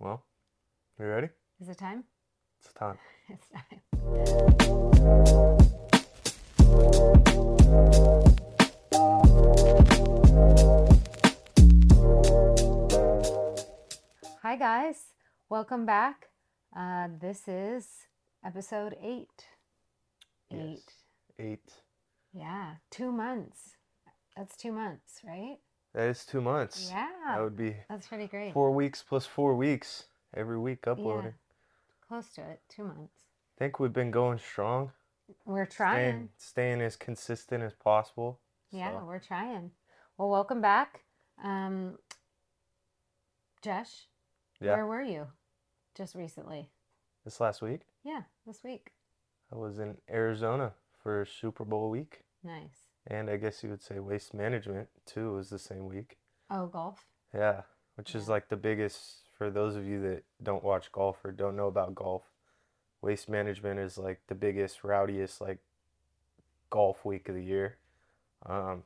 Well, are you ready? Is it time? It's time. It's time. Hi, guys. Welcome back. Uh, this is episode eight. Eight. Yes. Eight. Yeah, two months. That's two months, right? That is two months. Yeah. That would be that's pretty great. four weeks plus four weeks every week uploading. Yeah, close to it. Two months. I think we've been going strong. We're Staying, trying. staying as consistent as possible. Yeah, So, we're trying. Well, welcome back. Um, Jesh, yeah. where were you just recently? This last week, Yeah, this week. I was in Arizona for Super Bowl week. Nice. And I guess you would say waste management too was the same week. Oh, golf. Yeah, which is like the biggest for those of you that don't watch golf or don't know about golf. Waste management is like the biggest, rowdiest like golf week of the year. Um,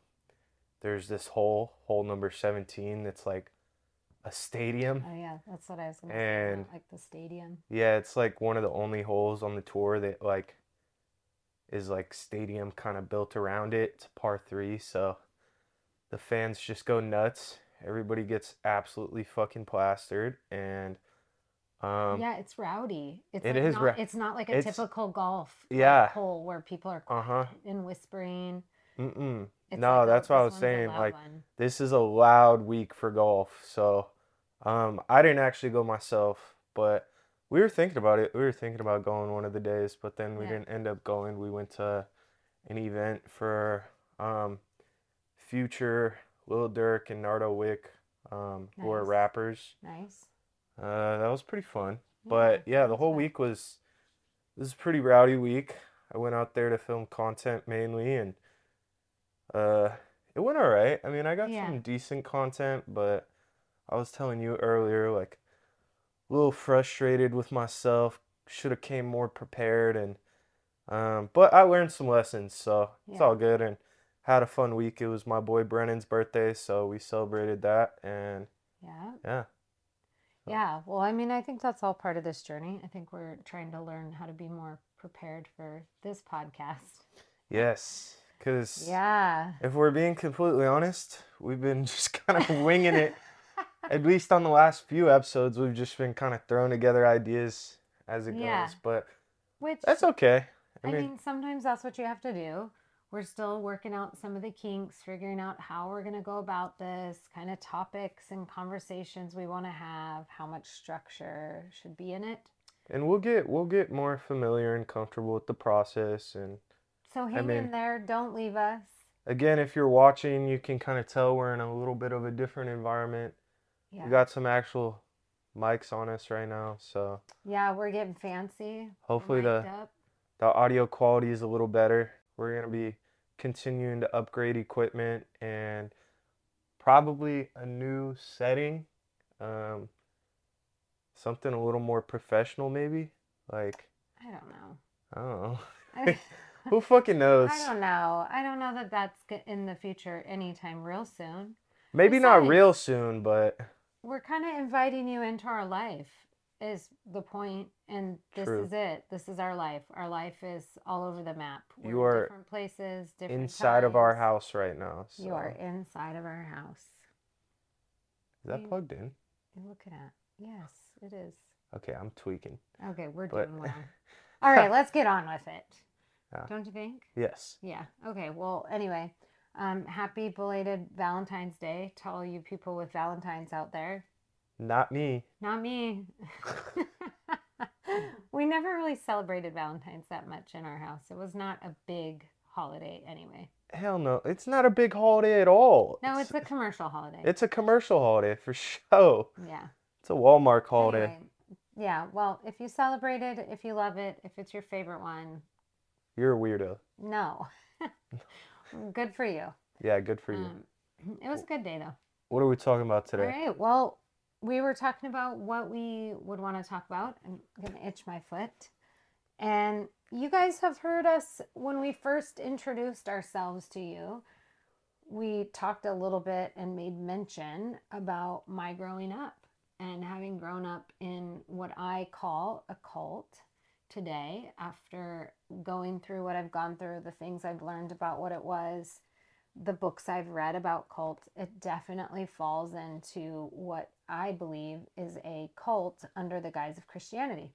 there's this hole, hole number 17, that's like a stadium. Oh, yeah, that's what I was gonna say. And- about, Like the stadium. Yeah, it's like one of the only holes on the tour that like is like stadium kind of built around it. It's a par three, so the fans just go nuts. Everybody gets absolutely fucking plastered, and um, yeah, it's rowdy. It's it like is not, rou- it's not like a typical golf Yeah. hole where people are uh huh, quiet and whispering. mm-mm. It's No, like that's what I was saying. Like one. this is a loud week for golf, so um, I didn't actually go myself, but we were thinking about it. We were thinking about going one of the days, but then we Yeah. didn't end up going. We went to an event for um, Future, Lil Durk, and Nardo Wick, um, who are rappers. Nice. Uh, that was pretty fun. Yeah, But yeah, the whole fun. week was this is a pretty rowdy week. I went out there to film content mainly, and uh, it went all right. I mean, I got Yeah. some decent content, but I was telling you earlier, like a little frustrated with myself. Should have came more prepared, and um, but I learned some lessons, so it's all good, and had a fun week. It was my boy Brennan's birthday, so we celebrated that, and Yeah. yeah. Yeah, well, I mean, I think that's all part of this journey. I think we're trying to learn how to be more prepared for this podcast. Yes, because Yeah. if we're being completely honest, we've been just kind of winging it. At least on the last few episodes, we've just been kind of throwing together ideas as it Yeah. goes. But Which, that's okay. I I mean, mean, sometimes that's what you have to do. We're still working out some of the kinks, figuring out how we're going to go about this, kind of topics and conversations we want to have, how much structure should be in it. and we'll get we'll get more familiar and comfortable with the process. And So hang mean- in there, don't leave us. again, if you're watching, you can kind of tell we're in a little bit of a different environment. Yeah. We got some actual mics on us right now, so yeah, we're getting fancy. hopefully the up. the audio quality is a little better. We're going to be continuing to upgrade equipment and probably a new setting. Um, something a little more professional, maybe. Like, I don't know. I don't know. I, Who fucking knows? I don't know. I don't know that that's in the future anytime real soon. Maybe not real soon, but We're kind of inviting you into our life, is the point, and this True. is it. This is our life. Our life is all over the map. We're You in are different places, different inside of our house right now. So. You are inside of our house. Is that you- plugged in? You're looking at. Yes, it is. Okay, I'm tweaking. Okay, we're But- doing well. All right, let's get on with it. Yeah. Don't you think? Yes. Yeah. Okay. Well, anyway, um, happy belated Valentine's Day to all you people with Valentines out there. Not me. Not me. we never really celebrated Valentine's that much in our house. It was not a big holiday anyway. Hell no. It's not a big holiday at all. No, it's a commercial holiday. It's a commercial holiday for show. yeah. It's a Walmart holiday. Anyway, yeah. Well, if you celebrate it, if you love it, if it's your favorite one, You're a weirdo. no. Good for you. Yeah, good for you. Um, it was a good day though. what are we talking about today? All right. Well, we were talking about what we would want to talk about. I'm going to itch my foot. And you guys have heard us when we first introduced ourselves to you. We talked a little bit and made mention about my growing up and having grown up in what I call a cult today, after going through what I've gone through, the things I've learned about what it was, the books I've read about cults, it definitely falls into what I believe is a cult under the guise of Christianity.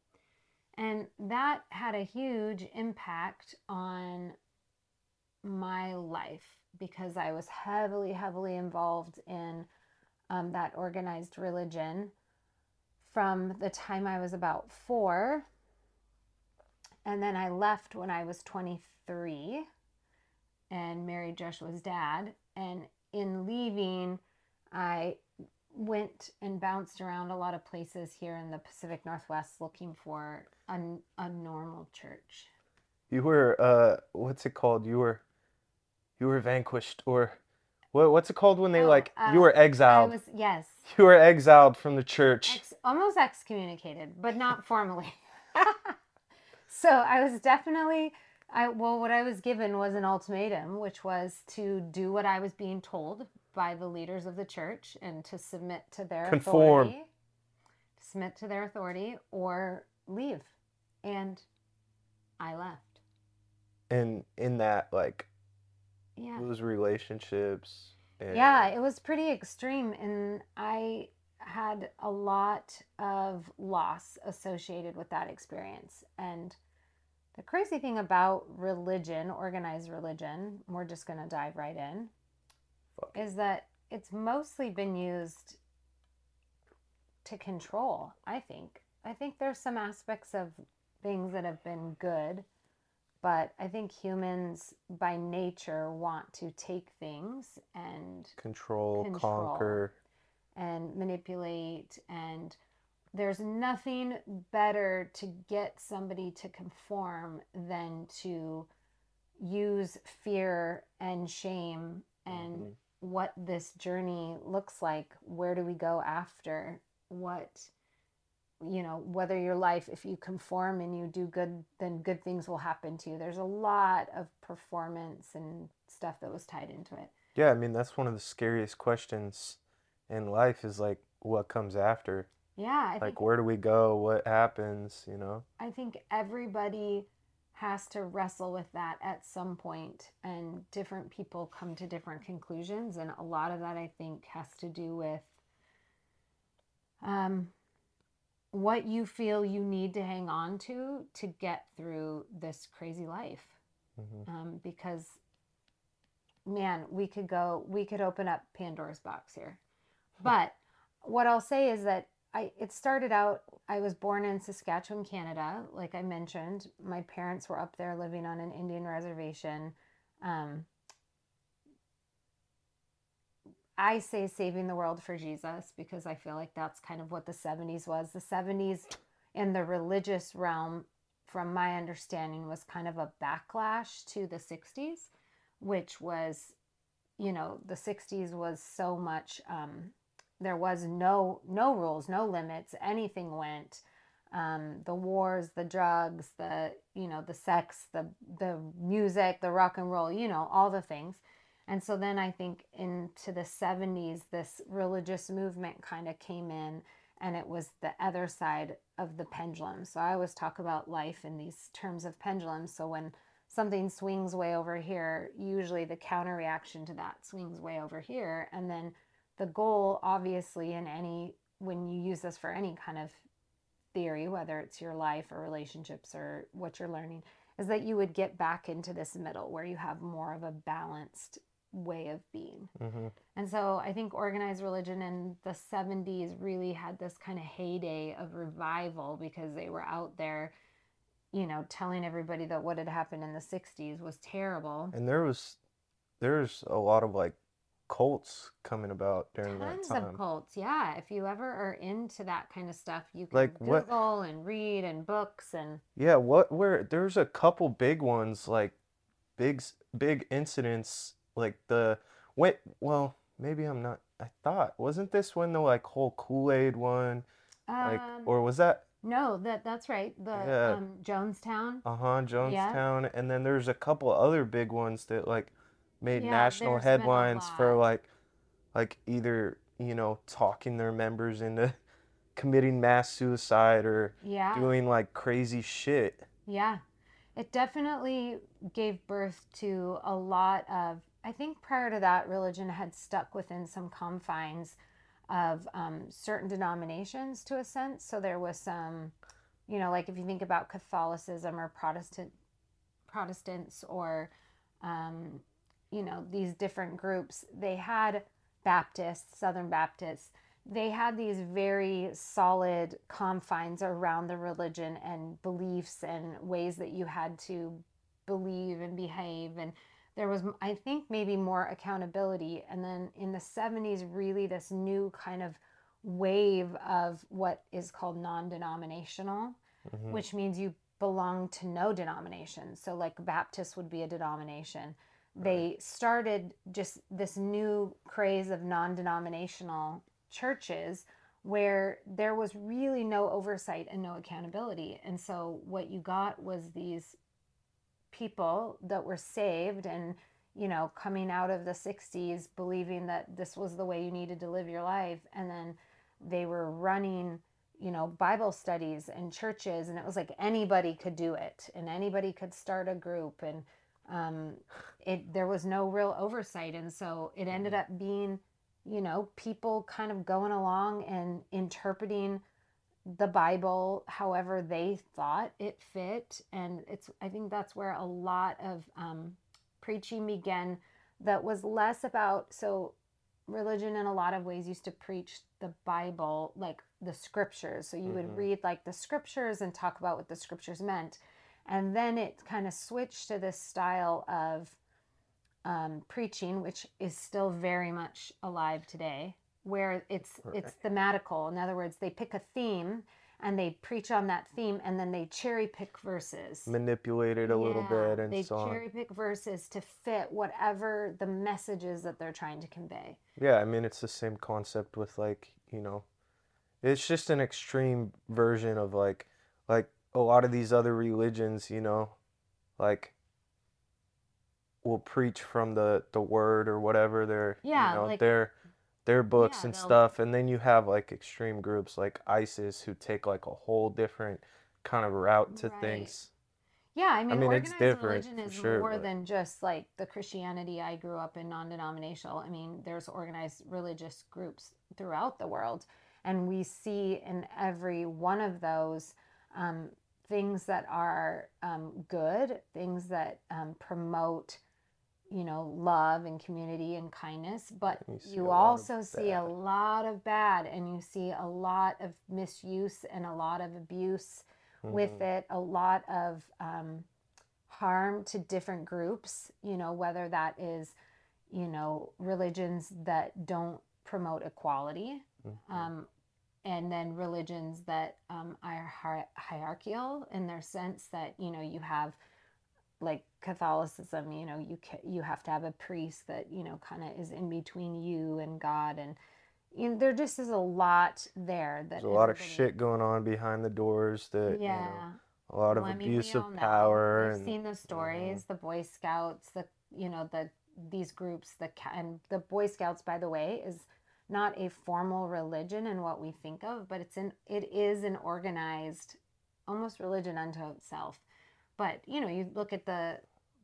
And that had a huge impact on my life because I was heavily, heavily involved in um, that organized religion from the time I was about four. And then I left when I was 23 and married Jeshua's dad. And in leaving, I went and bounced around a lot of places here in the Pacific Northwest looking for a, a normal church. You were uh what's it called? You were you were vanquished or what what's it called when they Oh, like uh, you were I exiled. was, yes, You were exiled from the church. ex- almost excommunicated, but not formally. so I was definitely, I well, what I was given was an ultimatum, which was to do what I was being told by the leaders of the church and to submit to their Conform. authority, submit to their authority, or leave. And I left. And in that like Yeah. those relationships and Yeah, it was pretty extreme. And I had a lot of loss associated with that experience. And the crazy thing about religion, organized religion, we're just going to dive right in, Fuck. is that it's mostly been used to control, I think. I think there's some aspects of things that have been good, but I think humans by nature want to take things and control, Control. conquer. And manipulate and there's nothing better to get somebody to conform than to use fear and shame and Mhm. what this journey looks like. Where do we go after? What you know whether your life if you conform and you do good then good things will happen to you. There's a lot of performance and stuff that was tied into it. Yeah, I mean that's one of the scariest questions in life is like what comes after. yeah i Like where do we go? What happens, you know? I think everybody has to wrestle with that at some point, and different people come to different conclusions. And a lot of that, I think, has to do with um, what you feel you need to hang on to to get through this crazy life. hmm Um, because, man, we could go, we could open up Pandora's box here. But what I'll say is that I it started out I was born in Saskatchewan, Canada, like I mentioned. My parents were up there living on an Indian reservation. Um, I say saving the world for Jesus because I feel like that's kind of what the 70s was. The 70s in the religious realm, from my understanding, was kind of a backlash to the 60s, which was, you know, the 60s was so much um, there was no no rules no limits. Anything went. Um, the wars the drugs the you know the sex the the music the rock and roll you know all the things. And so then i think into the 70s this religious movement kind of came in and it was the other side of the pendulum. So i always talk about life in these terms of pendulums so when something swings way over here usually the counter reaction to that swings way over here. And then the goal obviously in any when you use this for any kind of theory whether it's your life or relationships or what you're learning is that you would get back into this middle where you have more of a balanced way of being. Hmm and so i think organized religion in the 70s really had this kind of heyday of revival because they were out there you know telling everybody that what had happened in the 60s was terrible. And there was there's a lot of like cults coming about during Tons that time. Tons of cults, yeah. If you ever are into that kind of stuff, you can Like what- Google and read and books and Yeah, what where there's a couple big ones like big big incidents like the wait well maybe I'm not I thought wasn't this when the like whole Kool-Aid one like um, or was that no, that that's right. The Yeah. um, Jonestown. uh-huh Jonestown and then there's a couple other big ones that like made Yeah, national there's been a headlines for like like either you know talking their members into committing mass suicide or Yeah. doing like crazy shit. Yeah. It definitely gave birth to a lot of, I think prior to that, religion had stuck within some confines of um, certain denominations to a sense. So there was some, you know, like if you think about Catholicism or Protestant Protestants or, um, you know, these different groups, they had Baptists, Southern Baptists, they had these very solid confines around the religion and beliefs and ways that you had to believe and behave. And there was i think maybe more accountability. And then in the 70s really this new kind of wave of what is called non-denominational Mhm. which means you belong to no denomination. So like baptist would be a denomination they started just this new craze of non-denominational churches where there was really no oversight and no accountability. And so what you got was these people that were saved and you know coming out of the 60s believing that this was the way you needed to live your life and then they were running you know bible studies and churches and it was like anybody could do it and anybody could start a group and um, it there was no real oversight. And so it ended up being you know people kind of going along and interpreting the bible however they thought it fit. And it's i think that's where a lot of um, preaching began that was less about so religion in a lot of ways used to preach the bible like the scriptures. So you would Mhm. read like the scriptures and talk about what the scriptures meant and then it kind of switched to this style of um, preaching, which is still very much alive today, where it's it's thematical. In other words, they pick a theme and they preach on that theme, and then they cherry pick verses. Manipulate it a little bit and they so on. cherry pick verses to fit whatever the message is that they're trying to convey. Yeah, I mean it's the same concept with like, you know, it's just an extreme version of like like a lot of these other religions, you know, like will preach from the the word or whatever their you know, like- their their books Yeah, and stuff and then you have like extreme groups like ISIS who take like a whole different kind of route to Right. things. Yeah, I mean, mean, it's organized different religion is sure, more but- than just like the Christianity I grew up in, non-denominational. I mean, there's organized religious groups throughout the world, and we see in every one of those um, things that are um, good, things that um, promote, you know, love and community and kindness. But you see you also see a lot of bad, and you see a lot of misuse and a lot of abuse with Mhm. it a lot of um, harm to different groups you know whether that is you know religions that don't promote equality Mhm. And then religions that um, are hier- hierarchical in their sense that you know you have like Catholicism, you know, you ca- you have to have a priest that you know kind of is in between you and God, and you know, there just is a lot there that There's a lot of shit going on behind the doors that, you know, Yeah, a lot of well, I mean, abuse of power We've and seen the stories, the Boy Scouts, the you know the these groups, the and the Boy Scouts, by the way, is not a formal religion in what we think of, but it's an it is an organized, almost religion unto itself. But you know, you look at the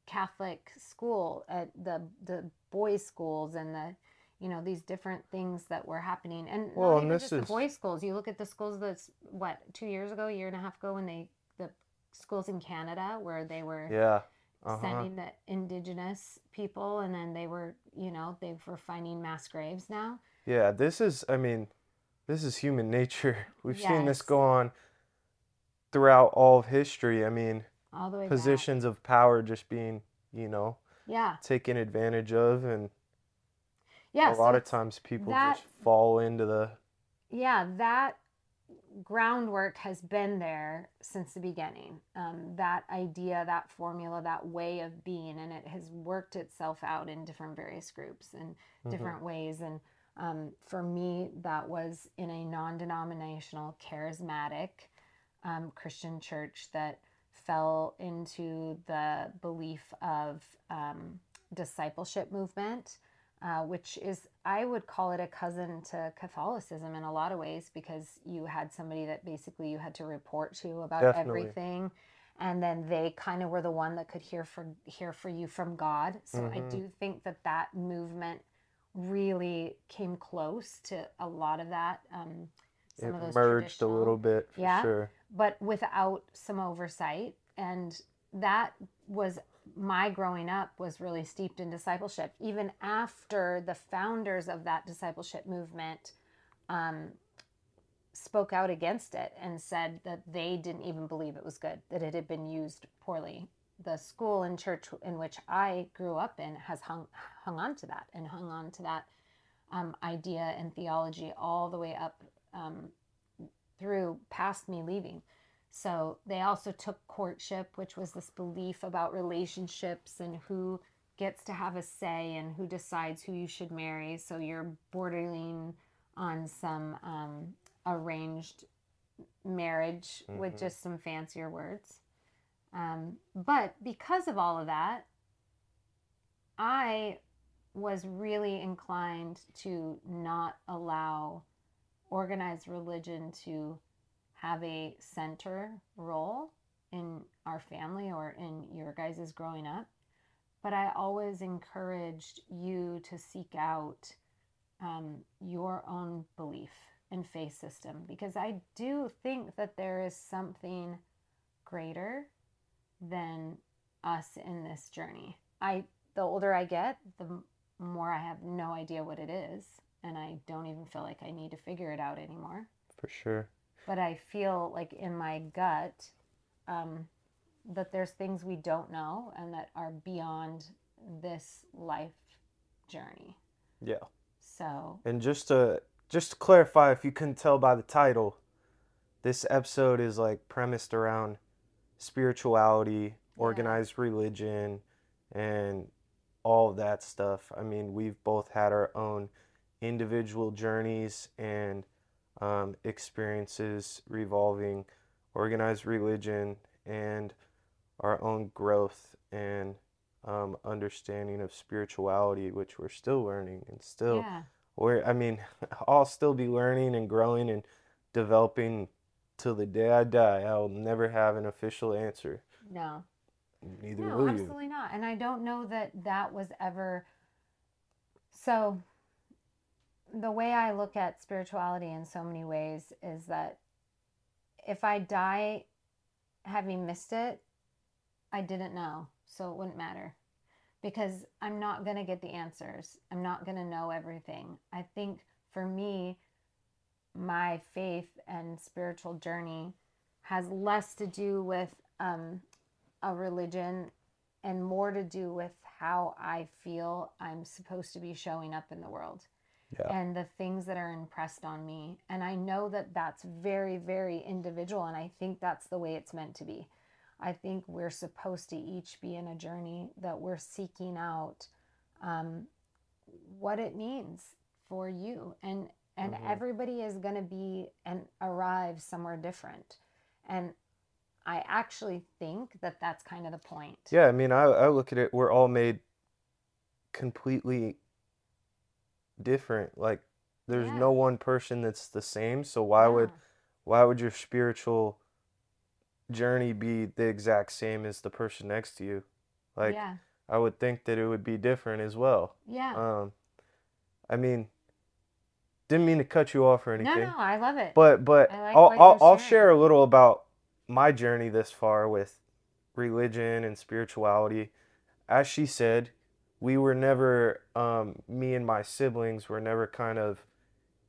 Catholic school, at the the boys' schools, and the you know these different things that were happening, and Well, and this just the is- boys' schools. You look at the schools that's what two years ago, a year and a half ago, when they the schools in Canada where they were yeah. Uh-huh. sending the indigenous people, and then they were you know they were finding mass graves now. Yeah, this is, I mean, this is human nature. We've seen this go on throughout all of history. I mean, all the way back. positions of power just being, you know, Yeah, taken advantage of, and yeah. a so lot of times people that- just fall into the, yeah, that groundwork has been there since the beginning. Um, that idea, that formula, that way of being, and it has worked itself out in different various groups and Mhm. different ways. And um, for me, that was in a non denominational, charismatic um, Christian church that fell into the belief of um, discipleship movement. uh, which is, I would call it a cousin to Catholicism in a lot of ways because you had somebody that basically you had to report to about Definitely. everything. And then they kind of were the one that could hear for hear for you from God. So I Mhm. do think that that movement really came close to a lot of that. Um, some It of those merged a little bit for Yeah. sure. but without some oversight and that was my growing up was really steeped in discipleship even after the founders of that discipleship movement um, spoke out against it and said that they didn't even believe it was good that it had been used poorly the school and church in which i grew up in has hung hung on to that and hung on to that um, idea and theology all the way up um, through past me leaving. So they also took courtship, which was this belief about relationships and who gets to have a say and who decides who you should marry. So you're bordering on some um, arranged marriage with Mhm. just some fancier words. Um, but because of all of that, I was really inclined to not allow organized religion to have a center role in our family or in your guys' growing up. But I always encouraged you to seek out um, your own belief and faith system because I do think that there is something greater than us in this journey. I the older I get, the more I have no idea what it is, and I don't even feel like I need to figure it out anymore. For sure. But I feel like in my gut um, that there's things we don't know and that are beyond this life journey. Yeah. So And just to just to clarify, if you couldn't tell by the title, this episode is like premised around spirituality, organized religion, and all of that stuff. I mean, we've both had our own individual journeys and um, experiences revolving organized religion and our own growth and um, understanding of spirituality, which we're still learning and still yeah, we're, I mean, I'll still be learning and growing and developing till the day I die. I'll never have an official answer. no, Neither no, will you. absolutely not. And I don't know that that was ever. So, the way I look at spirituality in so many ways is that if I die having missed it, I didn't know, so it wouldn't matter because I'm not going to get the answers. I'm not going to know everything. I think for me, my faith and spiritual journey has less to do with um, a religion and more to do with how I feel I'm supposed to be showing up in the world Yeah. and the things that are impressed on me. And I know that that's very, very individual. And I think that's the way it's meant to be. I think we're supposed to each be in a journey that we're seeking out um, what it means for you. And and Mhm. everybody is going to be and arrive somewhere different. And I actually think that that's kind of the point. Yeah, I mean, I, I look at it, we're all made completely different. Like, there's Yeah. no one person that's the same. So why would why would your spiritual journey be the exact same as the person next to you? Like, yeah. I would think that it would be different as well. Yeah. Um, I mean, didn't mean to cut you off or anything. no, no, I love it. But but like I'll I'll, I'll share a little about my journey this far with religion and spirituality. As she said, we were never um, me and my siblings were never kind of,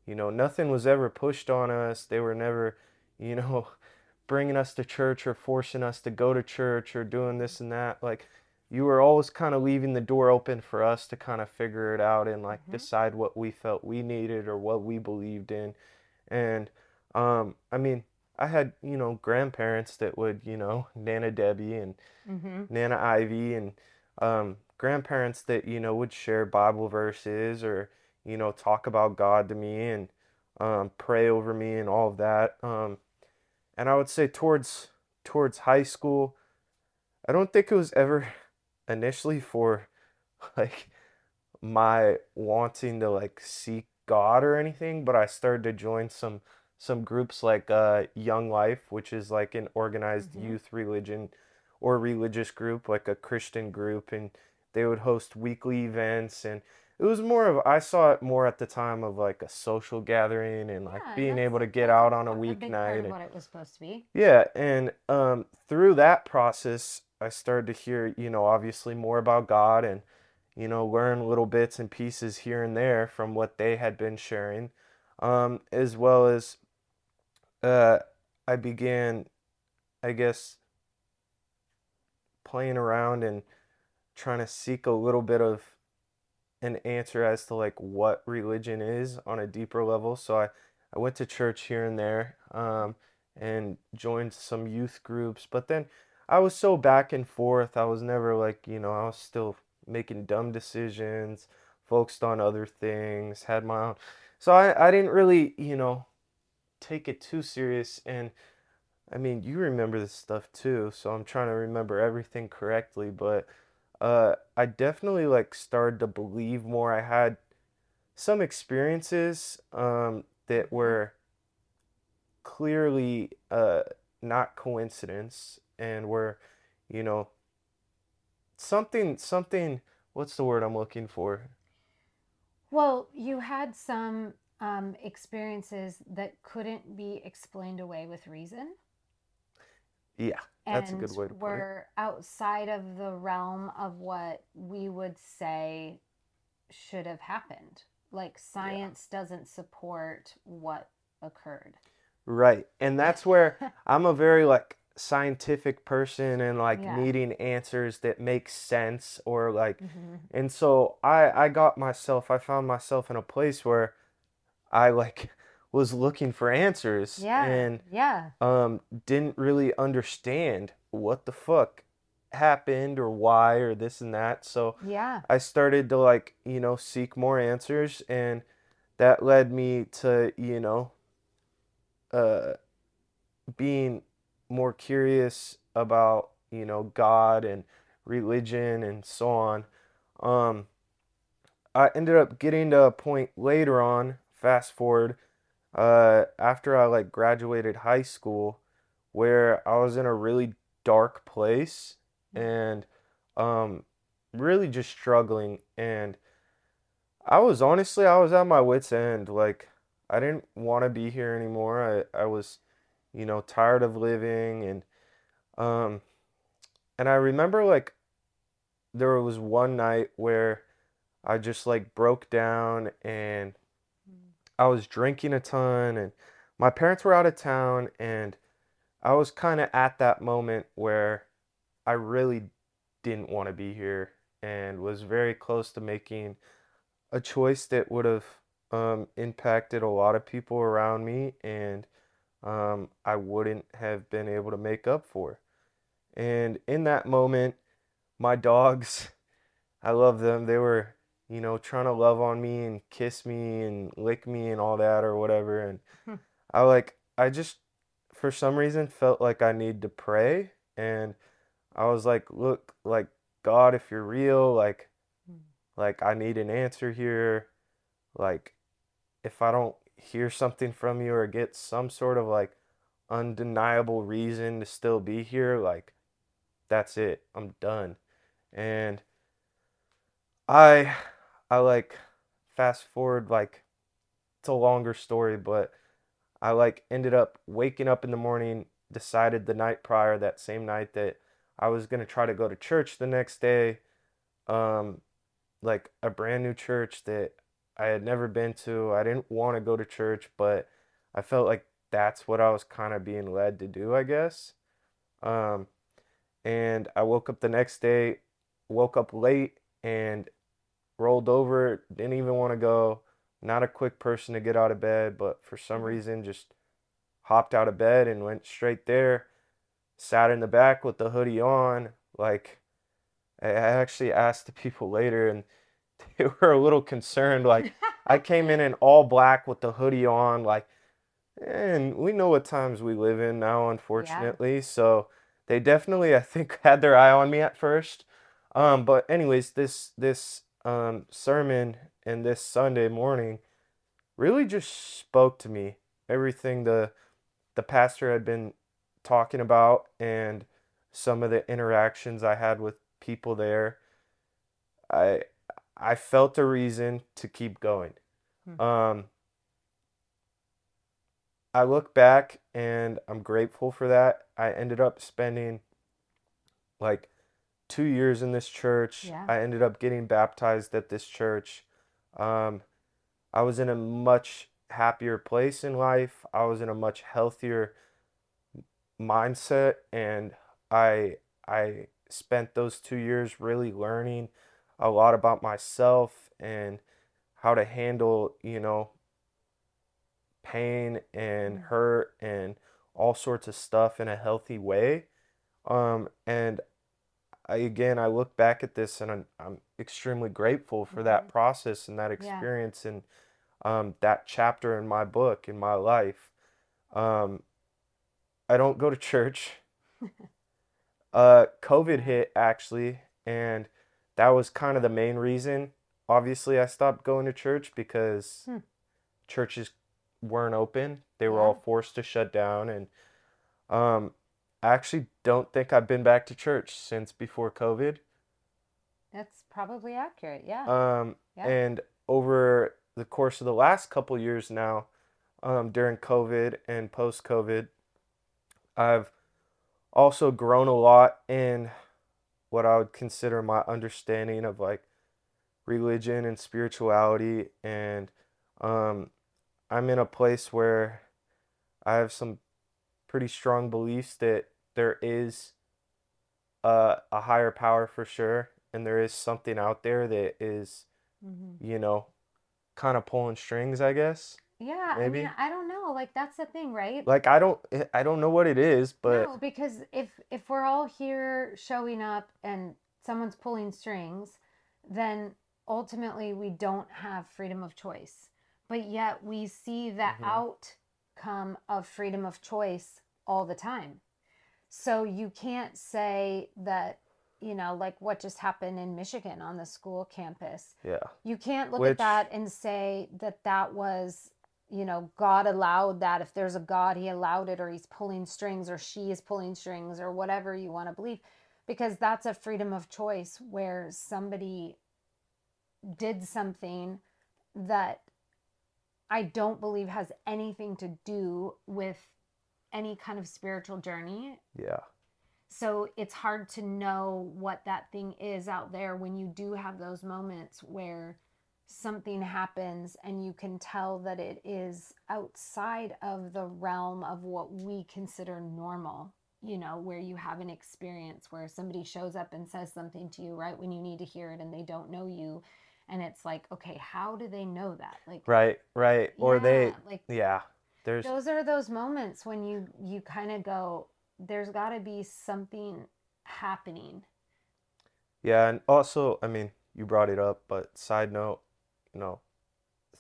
you know, nothing was ever pushed on us. They were never, you know, bringing us to church or forcing us to go to church or doing this and that. Like you were always kind of leaving the door open for us to kind of figure it out and like Mhm. decide what we felt we needed or what we believed in. And um, I mean, I had, you know, grandparents that would, you know, Nana Debbie and mm-hmm. Nana Ivy and um, grandparents that, you know, would share Bible verses or, you know, talk about God to me and um, pray over me and all of that. Um, and I would say towards towards high school, I don't think it was ever initially for like my wanting to like seek God or anything, but I started to join some some groups like uh, Young Life, which is like an organized hmm youth religion or religious group, like a Christian group, and they would host weekly events and it was more of I saw it more at the time of like a social gathering and like Yeah, being able to get out on a part, a big part weeknight and what it was supposed to be. yeah, and um, through that process, I started to hear, you know, obviously more about God and, you know, learn little bits and pieces here and there from what they had been sharing, um, as well as uh, I began, I guess, playing around and trying to seek a little bit of an answer as to like what religion is on a deeper level. So I, I went to church here and there, um, and joined some youth groups, but then I was so back and forth. I was never like, you know, I was still making dumb decisions, focused on other things, had my own. So I, I didn't really, you know, take it too serious. And I mean, you remember this stuff too, so I'm trying to remember everything correctly, but uh, I definitely like started to believe more. I had some experiences um, that were clearly uh, not coincidence and were, you know, something, something, what's the word I'm looking for? Well, you had some um, experiences that couldn't be explained away with reason Yeah, that's a good way to put it. were outside of the realm of what we would say should have happened. Like Yeah. science doesn't support what occurred. Right. And that's where I'm a very like scientific person and like Yeah. needing answers that make sense or like hmm and so I I got myself I found myself in a place where I like was looking for answers Yeah. and Yeah. um didn't really understand what the fuck happened or why or this and that. So Yeah. I started to like, you know, seek more answers and that led me to, you know, uh being more curious about, you know, God and religion and so on. Um, I ended up getting to a point later on, fast forward, uh, after I like graduated high school, where I was in a really dark place and um, really just struggling. And I was honestly, I was at my wit's end. Like, I didn't want to be here anymore. I, I was, you know, tired of living and um and I remember like there was one night where I just like broke down and I was drinking a ton and my parents were out of town and I was kind of at that moment where I really didn't want to be here and was very close to making a choice that would have um, impacted a lot of people around me and um, I wouldn't have been able to make up for. And in that moment, my dogs, I love them. They were, you know, trying to love on me and kiss me and lick me and all that or whatever. And I like, I just, for some reason, felt like I need to pray. And I was like, look, like, God, if you're real, like, like I need an answer here. Like, if I don't hear something from you or get some sort of like undeniable reason to still be here, like, that's it. I'm done. And I I like fast forward like it's a longer story, but I like ended up waking up in the morning, decided the night prior, that same night that I was gonna try to go to church the next day, um, like a brand new church that I had never been to. I didn't want to go to church, but I felt like that's what I was kind of being led to do, I guess. Um, and I woke up the next day, woke up late and rolled over, didn't even want to go. Not a quick person to get out of bed, but for some hmm reason just hopped out of bed and went straight there. Sat in the back with the hoodie on. Like I actually asked the people later and they were a little concerned. Like I came in in all black with the hoodie on, like and we know what times we live in now, Yeah. unfortunately. So they definitely, I think, had their eye on me at first. Um, but anyways, this this um, sermon and this Sunday morning really just spoke to me. Everything the the pastor had been talking about and some of the interactions I had with people there. I I felt a reason to keep going. Hmm. Um, I look back and I'm grateful for that. I ended up spending like two years in this church. Yeah. I ended up getting baptized at this church. Um, I was in a much happier place in life. I was in a much healthier mindset, and I I spent those two years really learning a lot about myself and how to handle, you know, pain and Mm. hurt and all sorts of stuff in a healthy way. Um, and I, again, I look back at this and I'm, I'm extremely grateful for that process and that Yeah. experience and um, that chapter in my book, in my life. Um, I don't go to church. Uh, COVID hit actually, and that was kind of the main reason. Obviously, I stopped going to church because Hmm. churches weren't open. They were all forced to shut down, and um, I actually don't think I've been back to church since before COVID. That's probably accurate. Yeah. Um, Yeah. and over the course of the last couple years now, um, during COVID and post-COVID, I've also grown a lot in what I would consider my understanding of like religion and spirituality, and um, I'm in a place where I have some pretty strong beliefs that there is a, a higher power for sure, and there is something out there that is, hmm you know, kind of pulling strings, I guess. Yeah. I mean, I don't know. Like that's the thing, right? Like I don't I don't know what it is, but No, because if if we're all here showing up and someone's pulling strings, then ultimately we don't have freedom of choice. But yet we see the Mhm. outcome of freedom of choice all the time. So you can't say that, you know, like what just happened in Michigan on the school campus. yeah. You can't look Which- at that and say that that was, you know, God allowed that. If there's a God, he allowed it, or he's pulling strings, or she is pulling strings, or whatever you want to believe, because that's a freedom of choice where somebody did something that I don't believe has anything to do with any kind of spiritual journey. Yeah. So it's hard to know what that thing is out there when you do have those moments where something happens and you can tell that it is outside of the realm of what we consider normal. You know, where you have an experience where somebody shows up and says something to you right when you need to hear it and they don't know you. And it's like, okay, how do they know that? Like, Right, right. Or they like yeah. There's those are those moments when you you kind of go there's got to be something happening yeah, and also, I mean, you brought it up, but side note, you know,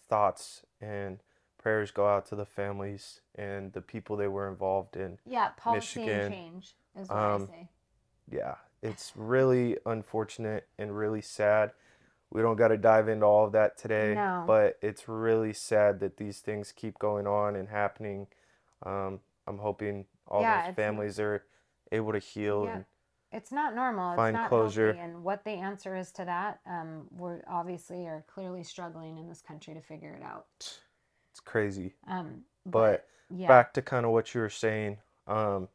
thoughts and prayers go out to the families and the people they were involved in. yeah policy and Michigan, change is what um, i say Yeah, it's really unfortunate and really sad. We don't got to dive into all of that today, No. but it's really sad that these things keep going on and happening. Um, I'm hoping all Yeah, those families are able to heal Yeah. and it's not normal it's Find not closure. healthy and what the answer is to that um we're obviously are clearly struggling in this country to figure it out it's crazy. um But yeah back to kind of what you were saying. Um,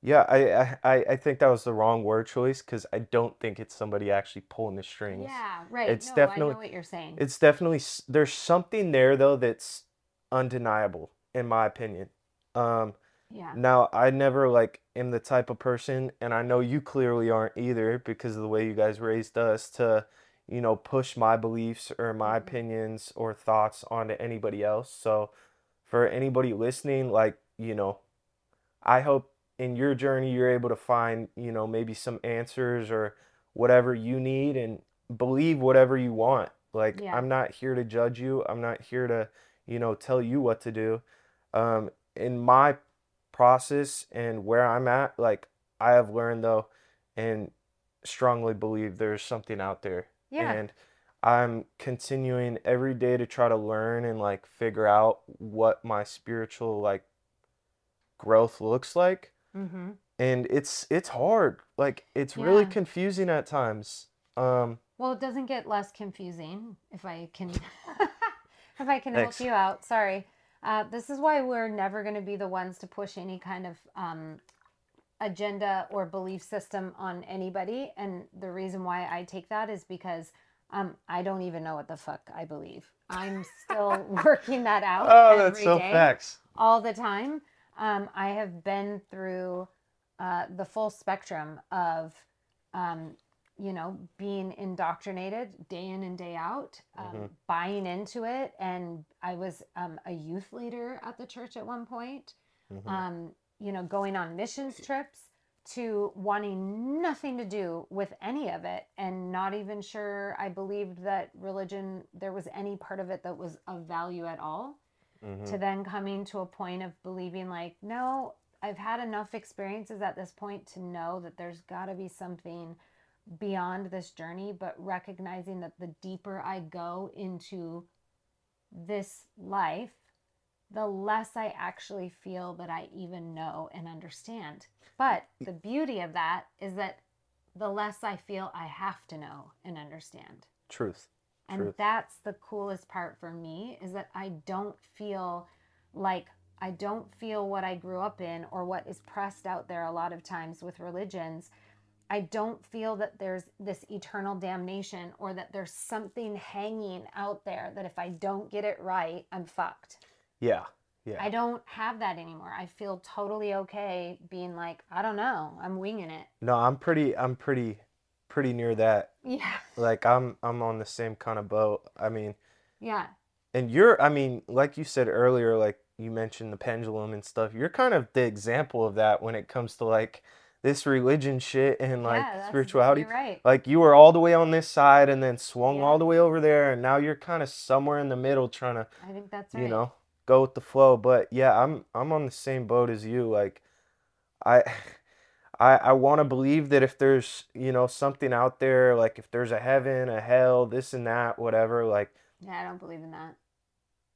yeah, I, I, I I think that was the wrong word choice because I don't think it's somebody actually pulling the strings. yeah right It's no, definitely- i know what you're saying It's definitely there's something there though that's undeniable in my opinion. Um, yeah now I never like am the type of person, and I know you clearly aren't either because of the way you guys raised us to, you know, push my beliefs or my Mhm. opinions or thoughts onto anybody else. So for anybody listening, like, you know, I hope in your journey you're able to find, you know, maybe some answers or whatever you need and believe whatever you want. Like, Yeah. I'm not here to judge you. I'm not here to, you know, tell you what to do. Um, in my process and where I'm at, like, I have learned though and strongly believe there's something out there. yeah And I'm continuing every day to try to learn and like figure out what my spiritual like growth looks like. Mm-hmm. And it's it's hard. Like it's really confusing at times. Um, Well, it doesn't get less confusing if I can if I can Thanks. help you out. Sorry. Uh, this is why we're never going to be the ones to push any kind of um, agenda or belief system on anybody. And the reason why I take that is because um, I don't even know what the fuck I believe. I'm still working that out. oh, that's so day facts. all the time. Um, I have been through uh, the full spectrum of, um, you know, being indoctrinated day in and day out, um, Mhm. buying into it. And I was um, a youth leader at the church at one point, Mhm. um, you know, going on missions trips to wanting nothing to do with any of it and not even sure I believed that religion, there was any part of it that was of value at all Mhm. to then coming to a point of believing like no i've had enough experiences at this point to know that there's got to be something beyond this journey but recognizing that the deeper i go into this life the less i actually feel that i even know and understand but the beauty of that is that the less i feel i have to know and understand Truth. and Truth. that's the coolest part for me is that I don't feel like I don't feel what I grew up in or what is pressed out there a lot of times with religions. I don't feel that there's this eternal damnation or that there's something hanging out there that if I don't get it right, I'm fucked. Yeah. Yeah. I don't have that anymore. I feel totally okay being like, I don't know, I'm winging it. No, I'm pretty I'm pretty pretty near that. Yeah. Like I'm I'm on the same kind of boat. I mean, Yeah. and you're I mean, like you said earlier, like you mentioned the pendulum and stuff. You're kind of the example of that when it comes to like this religion shit and like yeah, spirituality. Right. Like you were all the way on this side and then swung Yeah. all the way over there and now you're kind of somewhere in the middle trying to, I think that's right. you know, go with the flow. But yeah, I'm I'm on the same boat as you. Like I I I want to believe that if there's, you know, something out there, like if there's a heaven, a hell, this and that, whatever, like Yeah, I don't believe in that.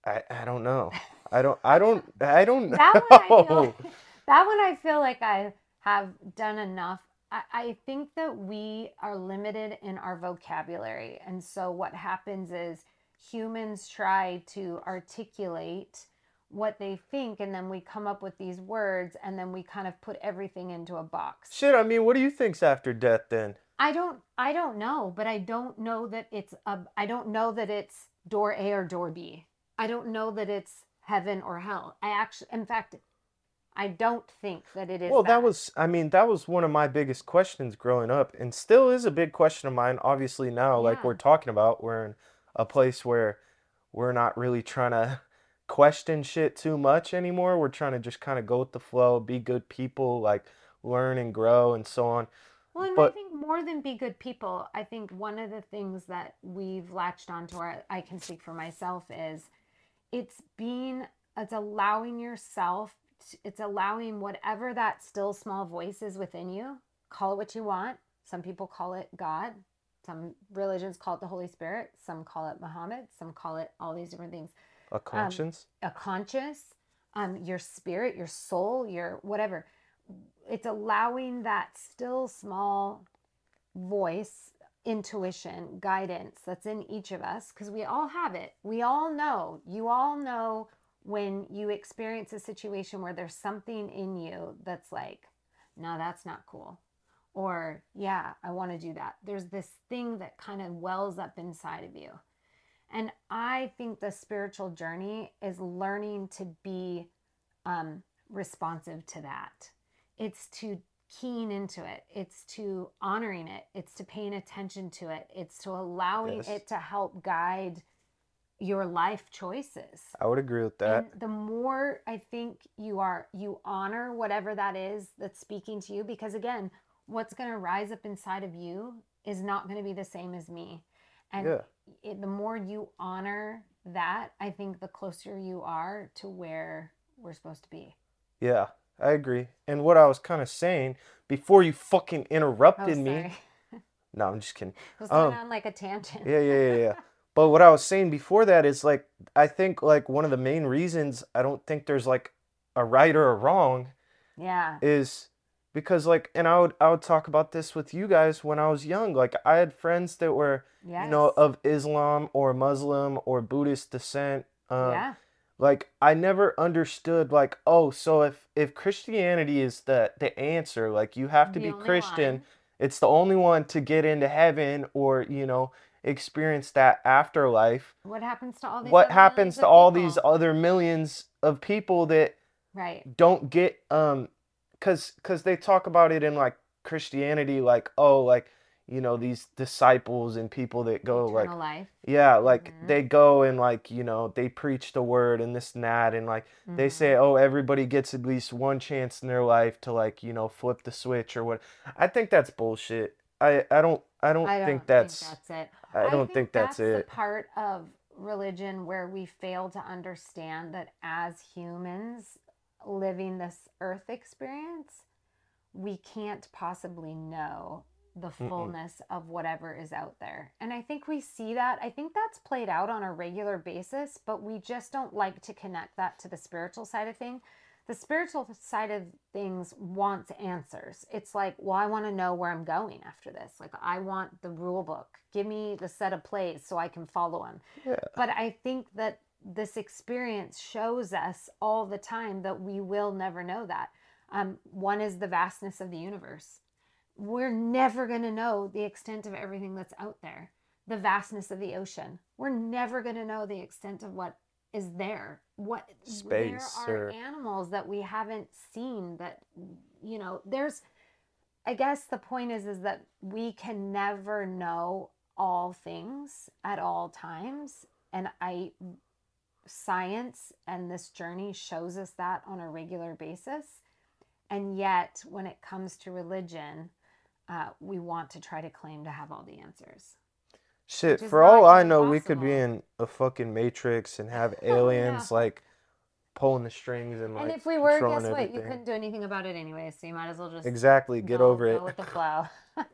I I don't know. I don't I don't I don't that one I know. feel that one I feel like I have done enough. I, I think that we are limited in our vocabulary. And so what happens is humans try to articulate what they think and then we come up with these words and then we kind of put everything into a box. Shit, I mean, what do you think's after death then? I don't I don't know, but I don't know that it's a I don't know that it's door A or door B. I don't know that it's heaven or hell. I actually in fact I don't think that it is Well, that was, I mean, that was one of my biggest questions growing up, and still is a big question of mine. Obviously, now, like we're talking about, we're in a place where we're not really trying to question shit too much anymore. We're trying to just kind of go with the flow, be good people, like learn and grow and so on. Well, and but- I think more than be good people, I think one of the things that we've latched onto, or I can speak for myself, is it's being, it's allowing yourself, it's allowing whatever that still small voice is within you, call it what you want. Some people call it God. Some religions call it the Holy Spirit. Some call it Muhammad. Some call it all these different things A conscience. a conscious, um, your spirit, your soul, your whatever. It's allowing that still small voice, intuition, guidance that's in each of us, because we all have it. We all know, you all know when you experience a situation where there's something in you that's like, no, that's not cool. Or, yeah, I want to do that. There's this thing that kind of wells up inside of you. And I think the spiritual journey is learning to be um, responsive to that. It's to keying into it. It's to honoring it. It's to paying attention to it. It's to allowing Yes. it to help guide your life choices. I would agree with that. And the more I think you are, you honor whatever that is that's speaking to you, because again, what's going to rise up inside of you is not going to be the same as me. And Yeah. it, the more you honor that, I think the closer you are to where we're supposed to be. Yeah, I agree. And what I was kind of saying before you fucking Oh, interrupted me. No, I'm just kidding. Just went Um, on like a tangent. Yeah, yeah, yeah, yeah. But what I was saying before that is like I think like one of the main reasons I don't think there's like a right or a wrong Yeah. is because like and I would I would talk about this with you guys when I was young. Like I had friends that were, you know, of Islam or Muslim or Buddhist descent. Um yeah. like I never understood like, oh, so if if Christianity is the the answer, like you have to The be Christian, one. it's the only one to get into heaven or, you know, experience that afterlife. What happens to all these What other happens millions to of all these people? other millions of people that Right. don't get um cuz cuz they talk about it in like Christianity like, oh, like, you know, these disciples and people that go like life. yeah, like Mhm. they go and like, you know, they preach the word and this and that and like they Mhm. say, "Oh, everybody gets at least one chance in their life to like, you know, flip the switch or what." I think that's bullshit. I I don't I don't I don't think that's that's it. I don't think that's the it. part of religion where we fail to understand that as humans living this earth experience, we can't possibly know the Mm-mm. fullness of whatever is out there. And I think we see that. I think that's played out on a regular basis, but we just don't like to connect that to the spiritual side of things. The spiritual side of things wants answers. It's like, well, I want to know where I'm going after this. Like, I want the rule book. Give me the set of plays so I can follow them. Yeah. But I think that this experience shows us all the time that we will never know that. Um, one is the vastness of the universe. We're never going to know the extent of everything that's out there. The vastness of the ocean. We're never going to know the extent of what is there. What Space there are or- animals that we haven't seen that you know, there's I guess the point is is that we can never know all things at all times and I science and this journey shows us that on a regular basis. And yet, when it comes to religion, uh, we want to try to claim to have all the answers. Shit, Which is for not all I even know, we could be possible. in a fucking matrix and have Oh, aliens like pulling the strings and like. and if we were, controlling guess what? You everything. couldn't do anything about it anyway, so you might as well just Exactly, get go- over go it. with the flow.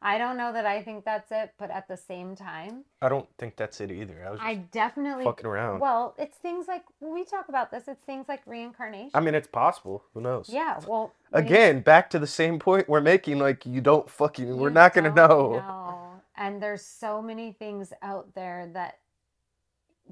I don't know that I think that's it, but at the same time, I don't think that's it either. I was I just definitely fucking around. well, it's things like when we talk about this. It's things like reincarnation. I mean, it's possible. Who knows? yeah. Well, Again, back to the same point we're making. Like, you don't fucking. We're You not gonna don't know. know. And there's so many things out there that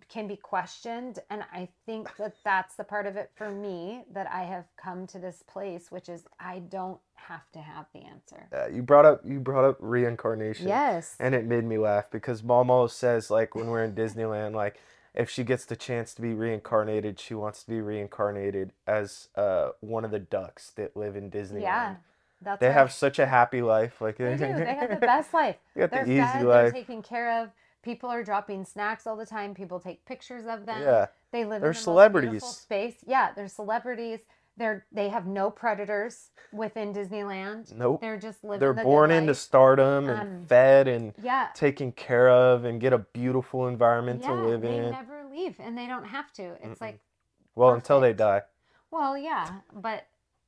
can be questioned. And I think that that's the part of it for me that I have come to this place, which is I don't have to have the answer. Uh, you brought up you brought up reincarnation. Yes. And it made me laugh because Mom always says like when we're in Disneyland, like if she gets the chance to be reincarnated, she wants to be reincarnated as uh one of the ducks that live in Disneyland. Yeah. That's They right. have such a happy life. Like They do. They have the best life. They're the easy fed. They're life. taken care of. People are dropping snacks all the time. People take pictures of them. Yeah. They live They're in the celebrities. beautiful space. Yeah, they're celebrities. They're they have no predators within Disneyland. Nope. They're just living. They're the born into stardom and Um, fed and Yeah. taken care of and get a beautiful environment yeah, to live in. they never leave, and they don't have to. It's Mm-mm. like, well, until they die. well, yeah, but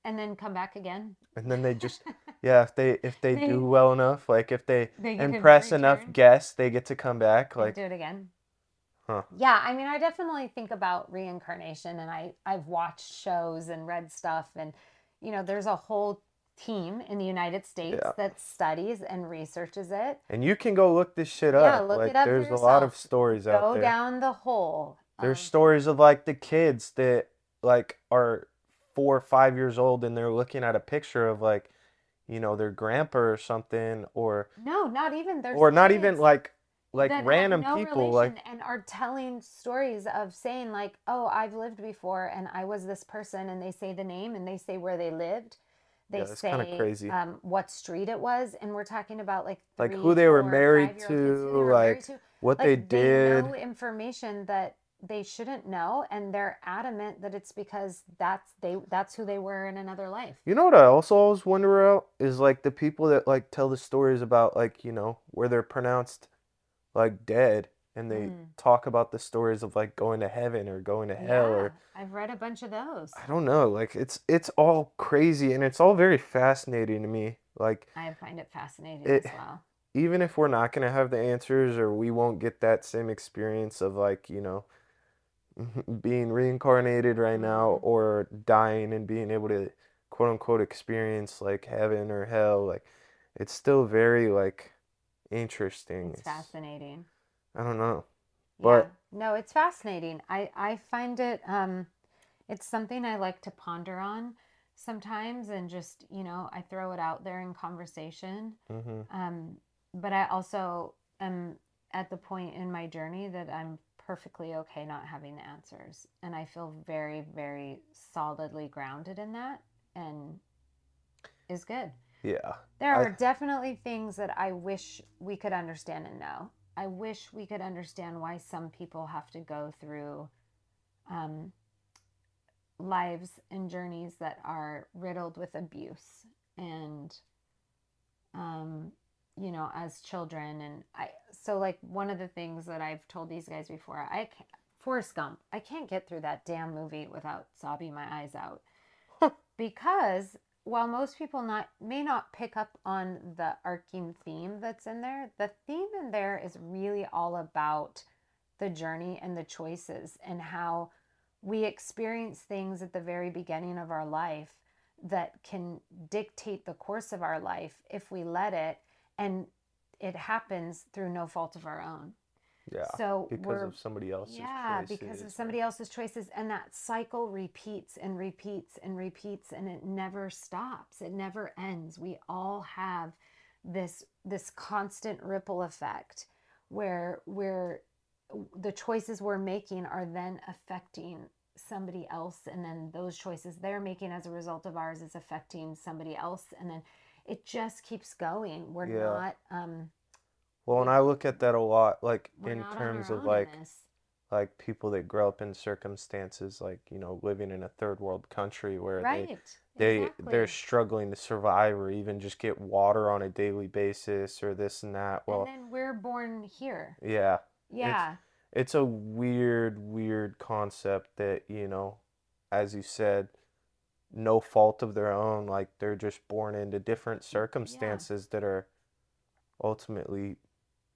and then come back again. And then they just yeah, if they if they They- do well enough, like if they They impress enough guests, they get to come back. Like do it again. Huh. Yeah, I mean, I definitely think about reincarnation, and I I've watched shows and read stuff, and you know, there's a whole team in the United States Yeah. that studies and researches it. And you can go look this shit up. Yeah, look like it up there's a lot of stories out there. Go down the hole. There's of- stories of like the kids that like are four or five years old and they're looking at a picture of like, you know, their grandpa or something or no, not even there's or not even like like random no people like and are telling stories of saying like, "Oh, I've lived before, and I was this person," and they say the name and they say where they lived. They Yeah, say crazy. Um, what street it was, and we're talking about like Like who they were married they to, like, what Like, they did. know information that they shouldn't know, and they're adamant that it's because that's they that's who they were in another life. You know what I also always wonder about is like the people that like tell the stories about like, you know, where they're pronounced like dead and they Mm. talk about the stories of like going to heaven or going to hell Yeah, or I've read a bunch of those. I don't know, like it's it's all crazy and it's all very fascinating to me. Like I find it fascinating It- as well. even if we're not gonna have the answers or we won't get that same experience of like, you know, being reincarnated right now Mhm. or dying and being able to quote unquote experience like heaven or hell, like it's still very like interesting. It's It's fascinating. I don't know. Yeah. But No, it's fascinating. I I find it um it's something I like to ponder on sometimes and just, you know, I throw it out there in conversation. hmm Um but I also am at the point in my journey that I'm perfectly okay not having the answers. And I feel very, very solidly grounded in that and is good. yeah. There I are definitely things that I wish we could understand and know. I wish we could understand why some people have to go through um, lives and journeys that are riddled with abuse and, um, you know, as children. And I, so like one of the things that I've told these guys before, I, ca- Forrest Gump, I can't get through that damn movie without sobbing my eyes out because while most people not may not pick up on the arcing theme that's in there, the theme in there is really all about the journey and the choices and how we experience things at the very beginning of our life that can dictate the course of our life if we let it and it happens through no fault of our own. Yeah. So Because of somebody else's choices. yeah, because of somebody else's choices. And that cycle repeats and repeats and repeats and it never stops. It never ends. We all have this this constant ripple effect where where the choices we're making are then affecting somebody else and then those choices they're making as a result of ours is affecting somebody else and then it just keeps going. We're Yeah. not um Well, and I look at that a lot, like in terms of like like people that grow up in circumstances like, you know, living in a third world country where they Right. they they're struggling to survive or even just get water on a daily basis or this and that. Well and then we're born here. yeah, Yeah. it's a weird, weird concept that, you know, as you said, no fault of their own, like they're just born into different Yeah. circumstances that are ultimately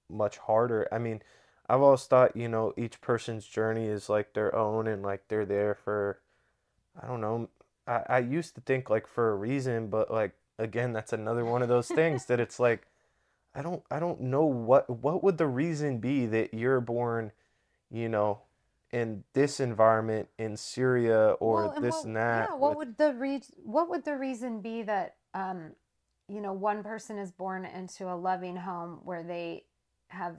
much harder. I mean, I've always thought, you know, each person's journey is like their own and like they're there for, I don't know, I, I used to think like for a reason, but like again, that's another one of those things that it's like I don't I don't know what what would the reason be that you're born, you know, in this environment in Syria Well, or and this what, and yeah, that what with would the re what would the reason be that um, you know, one person is born into a loving home where they have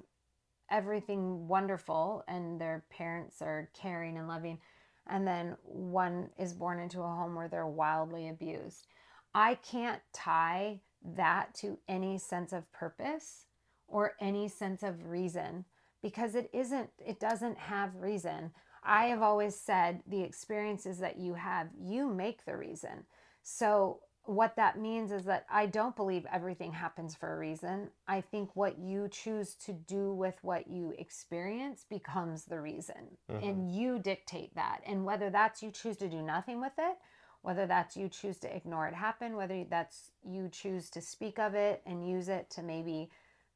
everything wonderful and their parents are caring and loving, and then one is born into a home where they're wildly abused. I can't tie that to any sense of purpose or any sense of reason because it isn't, it doesn't have reason. I have always said the experiences that you have, you make the reason. So, what that means is that I don't believe everything happens for a reason. I think what you choose to do with what you experience becomes the reason. hmm And you dictate that. And whether that's you choose to do nothing with it, whether that's you choose to ignore it happen, whether that's you choose to speak of it and use it to maybe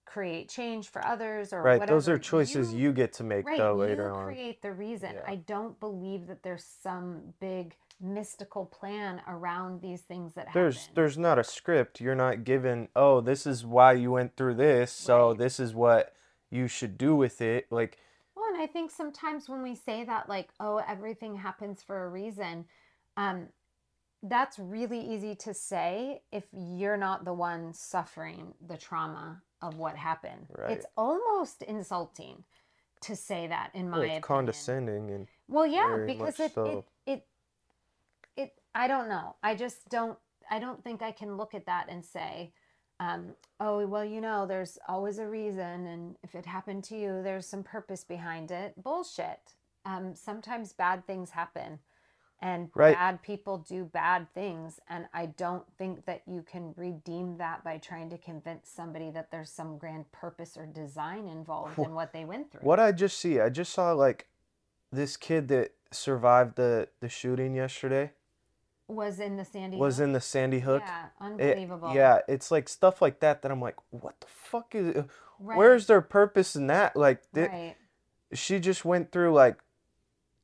create change for others or Right, those are choices you you get to make Right, though you later on. create the reason. Yeah. I don't believe that there's some big mystical plan around these things that There's happen. there's not a script. You're not given, oh, this is why you went through this, so Right. this is what you should do with it. Like, Well, and I think sometimes when we say that, like, oh, everything happens for a reason, um, that's really easy to say if you're not the one suffering the trauma of what happened. right. It's almost insulting to say that, in Well, my it's opinion. condescending and Well, yeah, because it, it so. it it I don't know. I just don't I don't think I can look at that and say, um, oh well, you know, there's always a reason, and if it happened to you, there's some purpose behind it. Bullshit. Um, sometimes bad things happen, and Right. bad people do bad things, and I don't think that you can redeem that by trying to convince somebody that there's some grand purpose or design involved in what they went through. What I just see, I just saw like this kid that survived the the shooting yesterday. was in the Sandy was Hook. in the Sandy Hook. Yeah, It- unbelievable. yeah, it's like stuff like that that I'm like, what the fuck is? right, Where's their purpose in that? Like, thi- right. she just went through like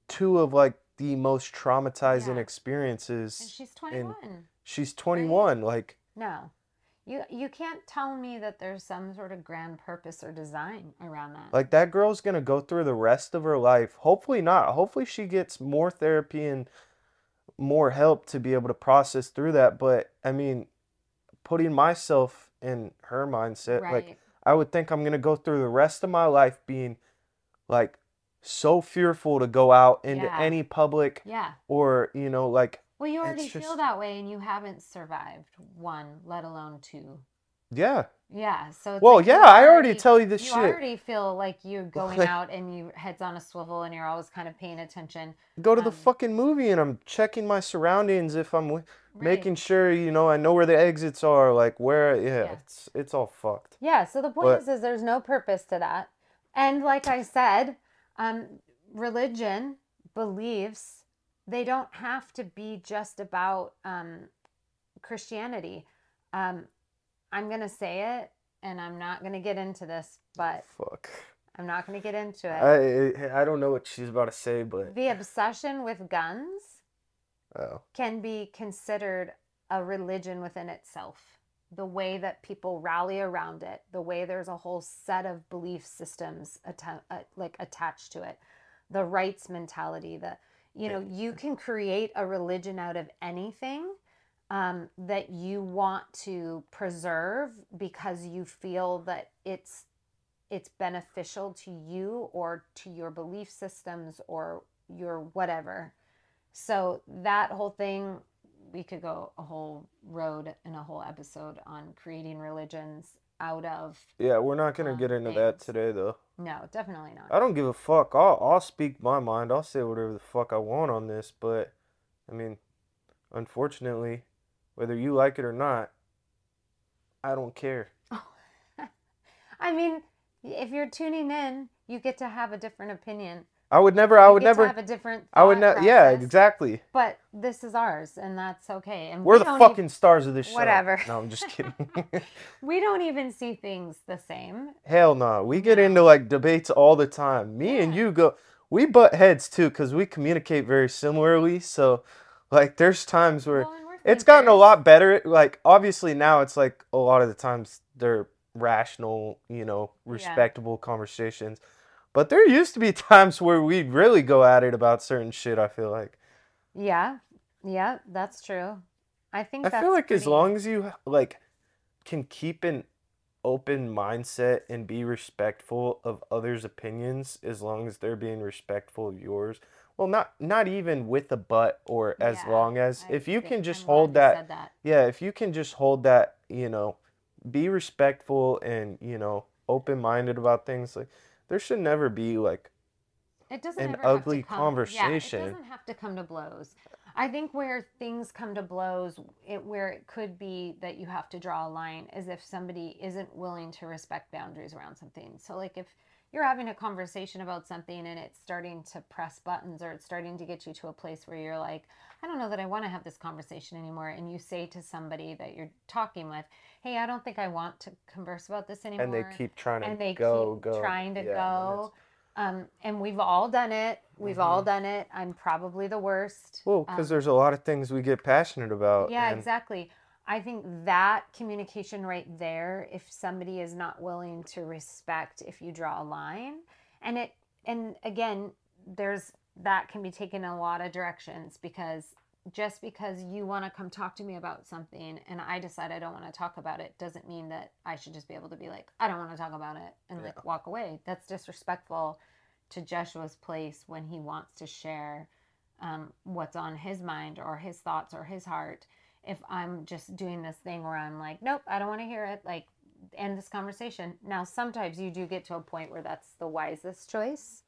two of like the most traumatizing Yeah. experiences. And she's 21. She's 21. Like, No. You you can't tell me that there's some sort of grand purpose or design around that. like that girl's gonna go through the rest of her life. Hopefully not. Hopefully she gets more therapy and more help to be able to process through that. But I mean, putting myself in her mindset, like. I would think I'm gonna go through the rest of my life being like so fearful to go out into Yeah. any public yeah. or you know like Well, you already feel that way and you haven't survived one, let alone two. yeah Yeah. So it's well like yeah i already tell you this you shit already feel like you're going Like- out and you heads on a swivel and you're always kind of paying attention. go to the um, fucking movie and i'm checking my surroundings if i'm Right. making sure you know i know where the exits are like where yeah, Yeah. it's it's all fucked Yeah, so the point But- is, is there's no purpose to that. And like I said, um, religion, beliefs, they don't have to be just about um, Christianity. Um, I'm going to say it, and I'm not going to get into this, but fuck I'm not going to get into it. i i don't know what she's about to say but the obsession with guns oh can be considered a religion within itself. The way that people rally around it, the way there's a whole set of belief systems atta- uh, like attached to it, the rights mentality, the you know, you can create a religion out of anything um, that you want to preserve because you feel that it's it's beneficial to you or to your belief systems or your whatever. So that whole thing, we could go a whole road and a whole episode on creating religions out of. yeah we're not gonna Um, get into that today though No, definitely not. i don't give a fuck i'll i'll speak my mind i'll say whatever the fuck i want on this but i mean unfortunately whether you like it or not i don't care I mean, if you're tuning in, you get to have a different opinion. I would never. I would never. have a different. I would not. Yeah, exactly. But this is ours, and that's okay. And We're we the fucking stars of this show. Whatever. No, I'm just kidding. we don't even see things the same. Hell no. We get into like debates all the time. Me and you go. We butt heads too because we communicate very similarly. So, like, there's times where Well, it's gotten a lot better. Like, obviously now it's like a lot of the times they're rational, you know, Yeah. respectable conversations. But there used to be times where we'd really go at it about certain shit. I feel like. Yeah, yeah, that's true. I think I that's feel like as long as you like can keep an open mindset and be respectful of others' opinions as long as they're being respectful of yours. Well, not not even with a but or as Yeah, long as I if you can just I'm hold that that. yeah, if you can just hold that, you know, be respectful and, you know, open-minded about things like there should never be like It doesn't an ever have to ugly come- conversation. Yeah, it doesn't have to come to blows. I think where things come to blows, it, where it could be that you have to draw a line, is if somebody isn't willing to respect boundaries around something. So, like if you're having a conversation about something and it's starting to press buttons or it's starting to get you to a place where you're like, I don't know that I want to have this conversation anymore. And you say to somebody that you're talking with, Hey, I don't think I want to converse about this anymore and they keep trying to and they go keep go trying to Yeah, go. Um, and we've all done it. We've all done it. I'm probably the worst. Well, Um, because there's a lot of things we get passionate about. yeah, and- exactly. I think that communication right there, if somebody is not willing to respect if you draw a line, and it, and again, there's that can be taken in a lot of directions because just because you want to come talk to me about something and I decide I don't want to talk about it doesn't mean that I should just be able to be like, I don't want to talk about it and Yeah. like walk away. That's disrespectful to Jeshua's place when he wants to share um, what's on his mind or his thoughts or his heart. If I'm just doing this thing where I'm like, nope, I don't want to hear it, like, end this conversation. Now, sometimes you do get to a point where that's the wisest choice.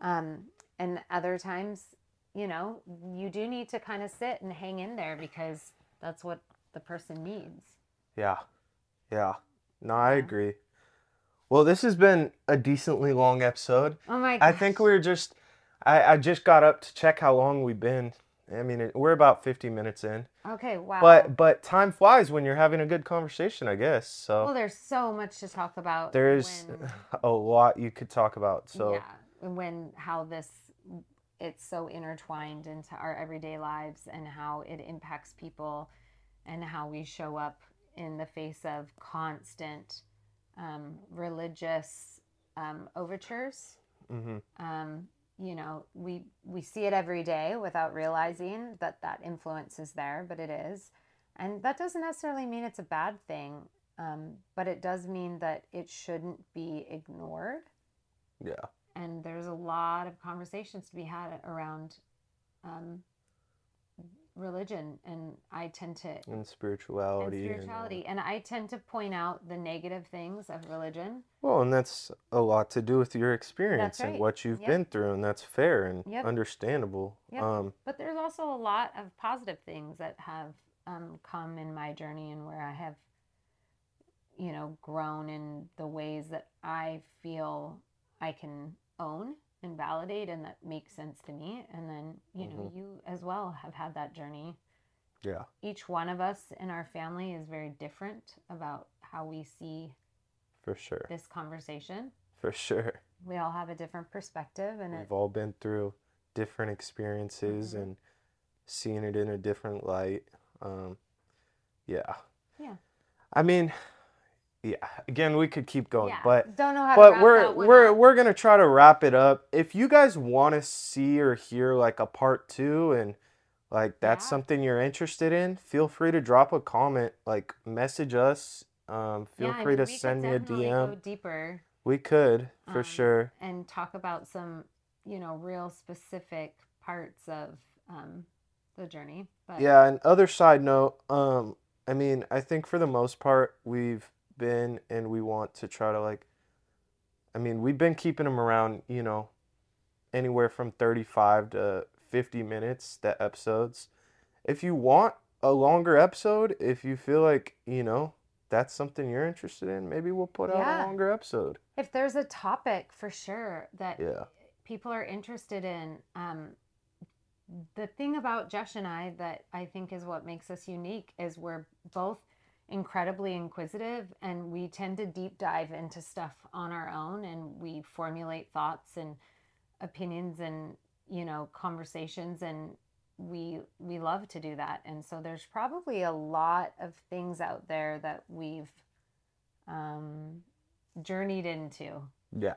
Um, and other times, you know, you do need to kind of sit and hang in there because that's what the person needs. Yeah. Yeah. No, I agree. Well, this has been a decently long episode. Oh my I think we were just I, I just got up to check how long we've been I mean, it, we're about 50 minutes in. Okay, wow. But but time flies when you're having a good conversation, I guess. So well, there's so much to talk about. there's when- a lot you could talk about. So yeah, when how this it's so intertwined into our everyday lives and how it impacts people and how we show up in the face of constant um, religious um, overtures. mhm. Um, you know, we we see it every day without realizing that that influence is there, but it is, and that doesn't necessarily mean it's a bad thing. Um, but it does mean that it shouldn't be ignored yeah, and there's a lot of conversations to be had around um, religion and i tend to and and spirituality. and, uh, spirituality and i tend to point out the negative things of religion well, and that's a lot to do with your experience and what you've Yep. been through, and that's fair and Yep. understandable. Yep. Um, but there's also a lot of positive things that have um, come in my journey and where i have you know grown in the ways that i feel i can own and validate and that makes sense to me and then you know you as well have had that journey yeah, each one of us in our family is very different about how we see for sure, this conversation. for sure. We all have a different perspective, and We've all been through different experiences Mhm. and seeing it in a different light. Um, yeah. Yeah. I mean, yeah. Again, we could keep going, yeah, but don't know how but we're we're up. we're gonna try to wrap it up. If you guys want to see or hear like a part two and like that's Yeah. something you're interested in, feel free to drop a comment, like message us. Um, feel Yeah, I free mean, to send me a DM. Go deeper We could for Um, sure. and talk about some, you know, real specific parts of um, the journey. But Yeah, and other side note, um, I mean, I think for the most part we've been and we want to try to like I mean, we've been keeping them around, you know, anywhere from 35 to 50 minutes the episodes. If you want a longer episode, if you feel like, you know, that's something you're interested in, maybe we'll put out Yeah. a longer episode. if there's a topic for sure that Yeah. people are interested in. Um, the thing about Jesh and I that I think is what makes us unique is we're both incredibly inquisitive and we tend to deep dive into stuff on our own and we formulate thoughts and opinions and you know conversations and we we love to do that and so there's probably a lot of things out there that we've um, journeyed into Yeah,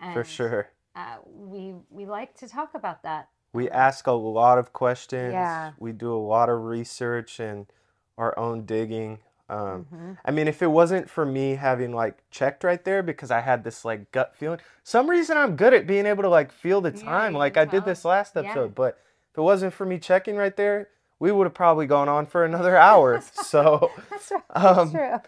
and for sure. uh, we we like to talk about that. We ask a lot of questions. Yeah. We do a lot of research and our own digging. Um, Mhm. I mean, if it wasn't for me having like checked right there because I had this like gut feeling, some reason I'm good at being able to like feel the time, you like I did this last Yeah. episode. But if it wasn't for me checking right there, we would have probably gone on for another hour. So, That's right. Um, true.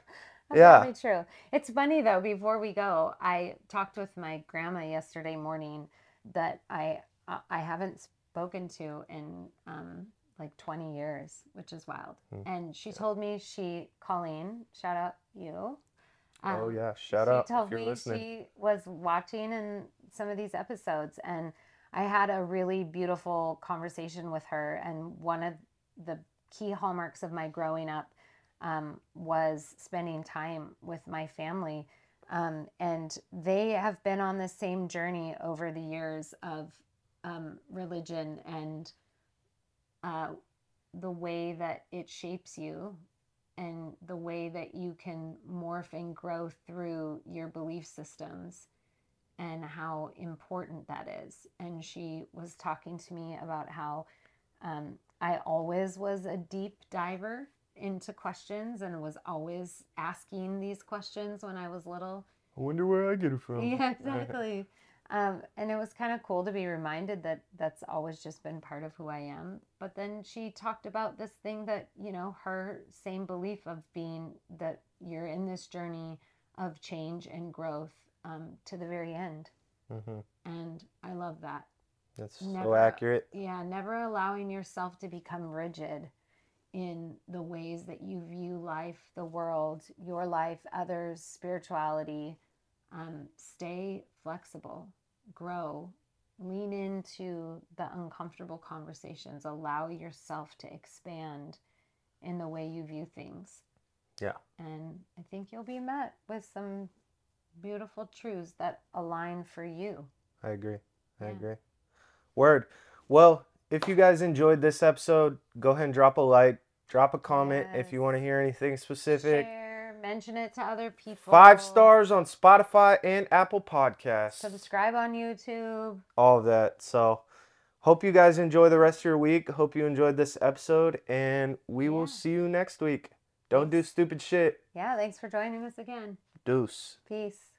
That's yeah. true. It's funny though. Before we go, I talked with my grandma yesterday morning that I I- I haven't spoken to in um, like 20 years, which is wild. Hmm. And she told me she Colleen, shout out you. oh um, yeah, shout she out told if you're me listening. she was watching in some of these episodes and i had a really beautiful conversation with her and one of the key hallmarks of my growing up um, was spending time with my family um, and they have been on the same journey over the years of um, religion and uh, the way that it shapes you and the way that you can morph and grow through your belief systems and how important that is. And she was talking to me about how um, I always was a deep diver into questions and was always asking these questions when I was little. I wonder where I get it from. Yeah, exactly. Um, and it was kind of cool to be reminded that that's always just been part of who I am. But then she talked about this thing that, you know, her same belief of being that you're in this journey of change and growth um, to the very end. hmm And I love that. That's so accurate. Yeah, never allowing yourself to become rigid in the ways that you view life, the world, your life, others, spirituality. Um, stay flexible, grow, lean into the uncomfortable conversations. Allow yourself to expand in the way you view things. Yeah. And I think you'll be met with some beautiful truths that align for you. I agree. I Yeah. agree. Word. Well, if you guys enjoyed this episode, go ahead and drop a like, drop a comment if you want to hear anything specific. Share, mention it to other people. Five stars on Spotify and Apple Podcasts. Subscribe on YouTube. All of that. So, hope you guys enjoy the rest of your week. Hope you enjoyed this episode, and we yeah. will see you next week. Don't do stupid shit. Yeah, thanks for joining us again. Deuce. Peace.